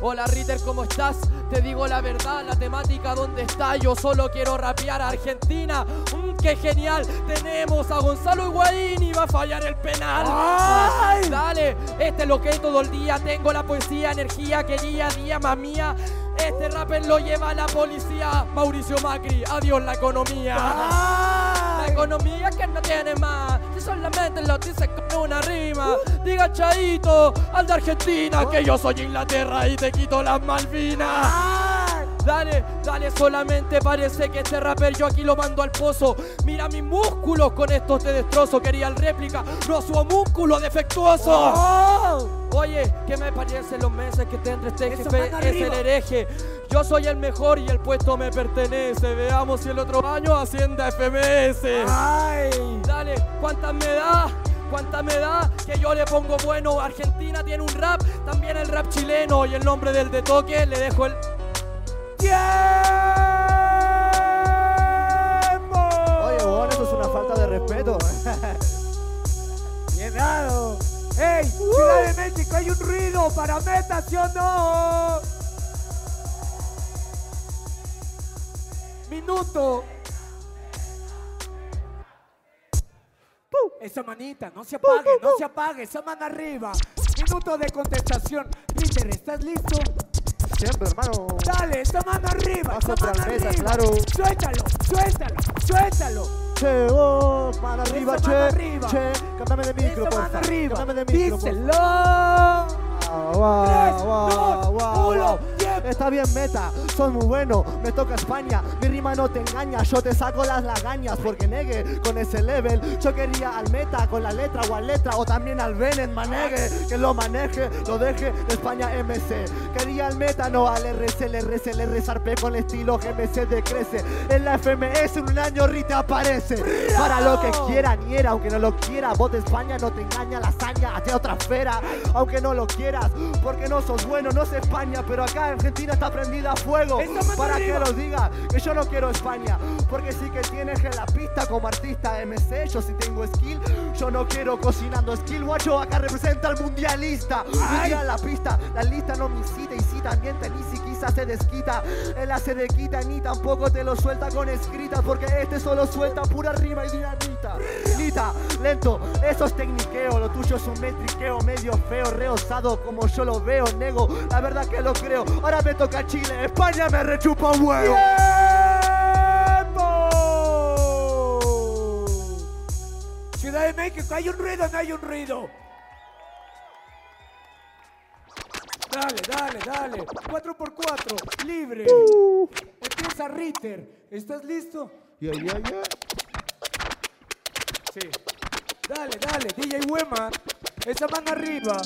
hola Ritter, ¿cómo estás? Te digo la verdad, la temática dónde está. Yo solo quiero rapear a Argentina. Mm, qué genial. Tenemos a Gonzalo Higuaín y va a fallar el penal. ¡Ay! Dale, este es lo que todo el día. Tengo la poesía, energía que día a día más mía. Este rapper lo lleva la policía. Mauricio Macri, adiós la economía. La economía que no tiene más. Si solamente lo dice con una rima. Diga Chaito al de Argentina que yo soy Inglaterra y te quito las Malvinas. Dale, dale, solamente parece que este rapper yo aquí lo mando al pozo. Mira mis músculos, con estos te destrozo. Quería el réplica, no su músculo defectuoso. Oye, ¿qué me parecen los meses que tendré este jefe? Es el hereje. Yo soy el mejor y el puesto me pertenece. Veamos si el otro año Hacienda FMS. Ay. Dale, ¿cuántas me da? ¿Cuántas me da? Que yo le pongo bueno. Argentina tiene un rap, también el rap chileno. Y el nombre del de toque le dejo el. ¡Tiempo! Oye, bueno, eso es una falta de respeto. Bien ¡Ey! Ciudad de México, hay un ruido para meta, ¿sí o no? Minuto. ¡Pum! Esa manita, no se apague, no se apague, esa mano arriba. Minuto de contestación. Peter, ¿estás listo? Siempre, hermano. Dale, esa mano arriba, Vas esa mano la mesa, arriba. claro. Suéltalo, suéltalo, suéltalo. Che, oh, mano arriba, che, arriba. che. Cántame de micro, mano arriba. Cántame de micro. Díselo. Está bien, meta, sos muy bueno. Me toca España, mi rima no te engaña. Yo te saco las lagañas porque negue con ese level. Yo quería al meta con la letra o al letra o también al Bennett manegue. Que lo maneje, lo deje de España MC. Quería al meta, no al RC, el RC, el RSarpe con estilo GMC decrece. En la FMS en un año Rite aparece. Para lo que quiera, ni era, aunque no lo quiera. Vos de España no te engaña la hazaña hacia otra esfera. Aunque no lo quieras, porque no sos bueno, no sé España, acá Argentina está prendida a fuego. Para que los diga que yo no quiero España, porque sí que tienes en la pista como artista MC. Yo sí tengo skill, yo no quiero cocinando skill. Guacho acá representa al mundialista. En la pista, la lista no me incita y si también tenis y quizás se desquita. Él hace de quita ni tampoco te lo suelta con escritas, porque este solo suelta pura rima y dinamita. Lita, lento, eso es tecniqueo, lo tuyo es un metriqueo medio feo, reosado como yo lo veo, nego, la verdad que lo creo. Ahora me toca Chile, España me rechupa un huevo. ¡Tiempo! Ciudad de México, ¿hay un ruido no hay un ruido? Dale, dale, dale. 4 por 4 libre. Empieza Ritter. ¿Estás listo? Yeah, yeah, yeah. Sí. Dale, dale, DJ Wema. Esa mano arriba.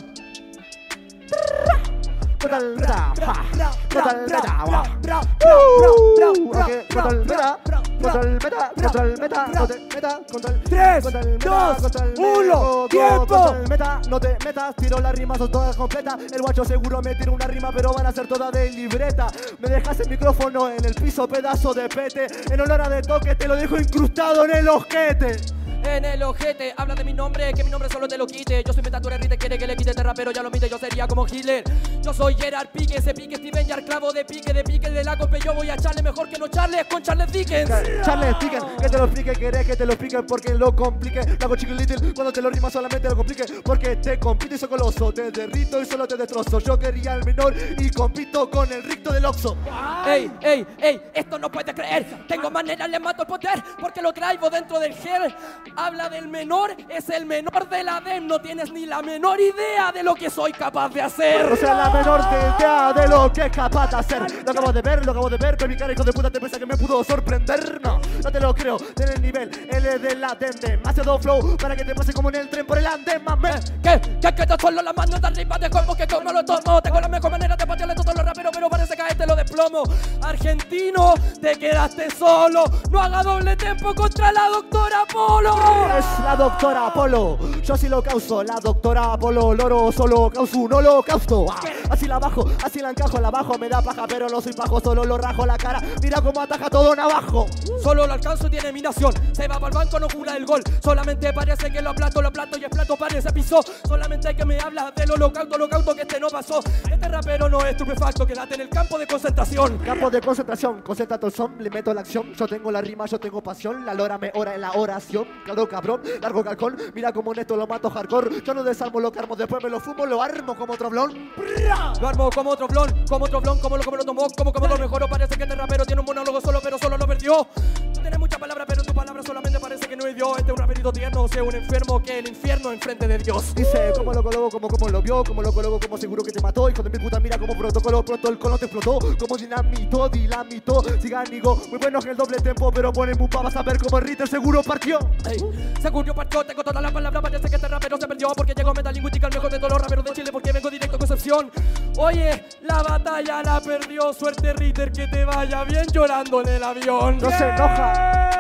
Tres, dos, uno, tiempo. No te metas, tiro las rimas son todas completas. El guacho seguro me tira una rima, pero van a ser todas de libreta. Me dejas el micrófono en el piso, pedazo de pete. En honor a de toque, te lo dejo incrustado en el ojete. En el ojete, habla de mi nombre, que mi nombre solo te lo quite. Yo soy Metature Rite, quiere que le quite este rapero, ya lo mide, yo sería como Hitler. Yo soy Gerard Pique, ese pique Steven Yard, clavo de pique, de pique de la cope. Yo voy a echarle mejor que no Charles con Charles Dickens. Charles Dickens, que te lo explique, querés que te lo explique porque lo complique. Lo hago chicken little, cuando te lo rima solamente lo complique. Porque te compito y soy coloso, te derrito y solo te destrozo. Yo quería el menor y compito con el ricto del Oxxo. Ey, ey, ey, esto no puede creer. Tengo manera, le mato el poder porque lo traigo dentro del gel. Habla del menor, es el menor de la DEM. No tienes ni la menor idea de lo que soy capaz de hacer. O sea, la menor idea de lo que es capaz de hacer. Lo acabo de ver, lo acabo de ver, con mi cara hijo de puta te piensa que me pudo sorprender. No, no te lo creo, tiene el nivel L de la DEM. Demasiado flow para que te pase como en el tren por el andén, mame. ¿Qué? ¿Qué? Que te solo la mano de arriba de como que como lo tomo. Tengo la mejor manera de patearle todos los raperos, pero parece que a este lo desplomo. Argentino, te quedaste solo. No haga doble tempo contra la doctora Polo. Es la doctora Apolo, yo sí lo causo. La doctora Apolo, loro, solo causo un holocausto. Ah, así la bajo, así la encajo, la bajo, me da paja, pero no soy pajo, solo lo rajo la cara. Mira cómo ataja todo navajo. Solo lo alcanzo y tiene mi nación. Se va para el banco, no jura el gol. Solamente parece que lo aplato, lo aplato y el plato parece piso. Solamente que me habla del holocausto, holocausto que este no pasó. Este rapero no es estupefacto, quédate en el campo de concentración. Campo de concentración, concentrate el son, le meto la acción. Yo tengo la rima, yo tengo pasión. La lora me ora en la oración. Claro, cabrón, largo calcón. Mira como neto lo mato hardcore. Yo no desarmo lo que armo, después me lo fumo, lo armo como troblón. Lo armo como otro blon, como otro blon, como lo como lo tomó, como como lo mejoró. Parece que este rapero tiene un monólogo solo, pero solo lo perdió. Tú tienes muchas palabras, pero solamente parece que no es Dios. Este es un raperito tierno, o sea, un enfermo que el infierno enfrente de Dios. Dice, como lo coloco, como, como lo vio, como lo coloco, como seguro que te mató. Hijo de mi puta, mira como protocolo, pronto el te explotó. Como dinamito, dinamito. Sigan, digo, muy bueno en el doble tempo, pero ponen un vas a ver como el Ritter seguro partió. Ey, seguro partió, tengo todas las palabras, parece que este rapero se perdió porque llegó Metalingüística, el mejor de todos los raperos de Chile, porque vengo directo a Concepción. Oye, la batalla la perdió, suerte Ritter, que te vaya bien llorando en el avión. No se enoja.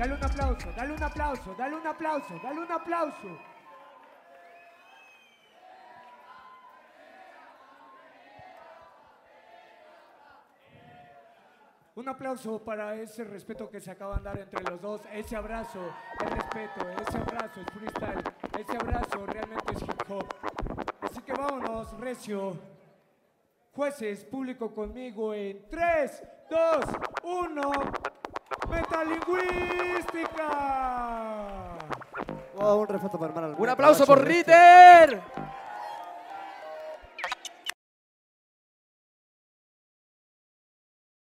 Dale un aplauso, dale un aplauso, dale un aplauso, dale un aplauso. Un aplauso para ese respeto que se acaban de dar entre los dos, ese abrazo, el respeto, ese abrazo es freestyle, ese abrazo realmente es hip hop. Así que vámonos, Recio. Jueces, público conmigo en 3, 2, 1. Metalingüística. Oh, un para aplauso por Ritter.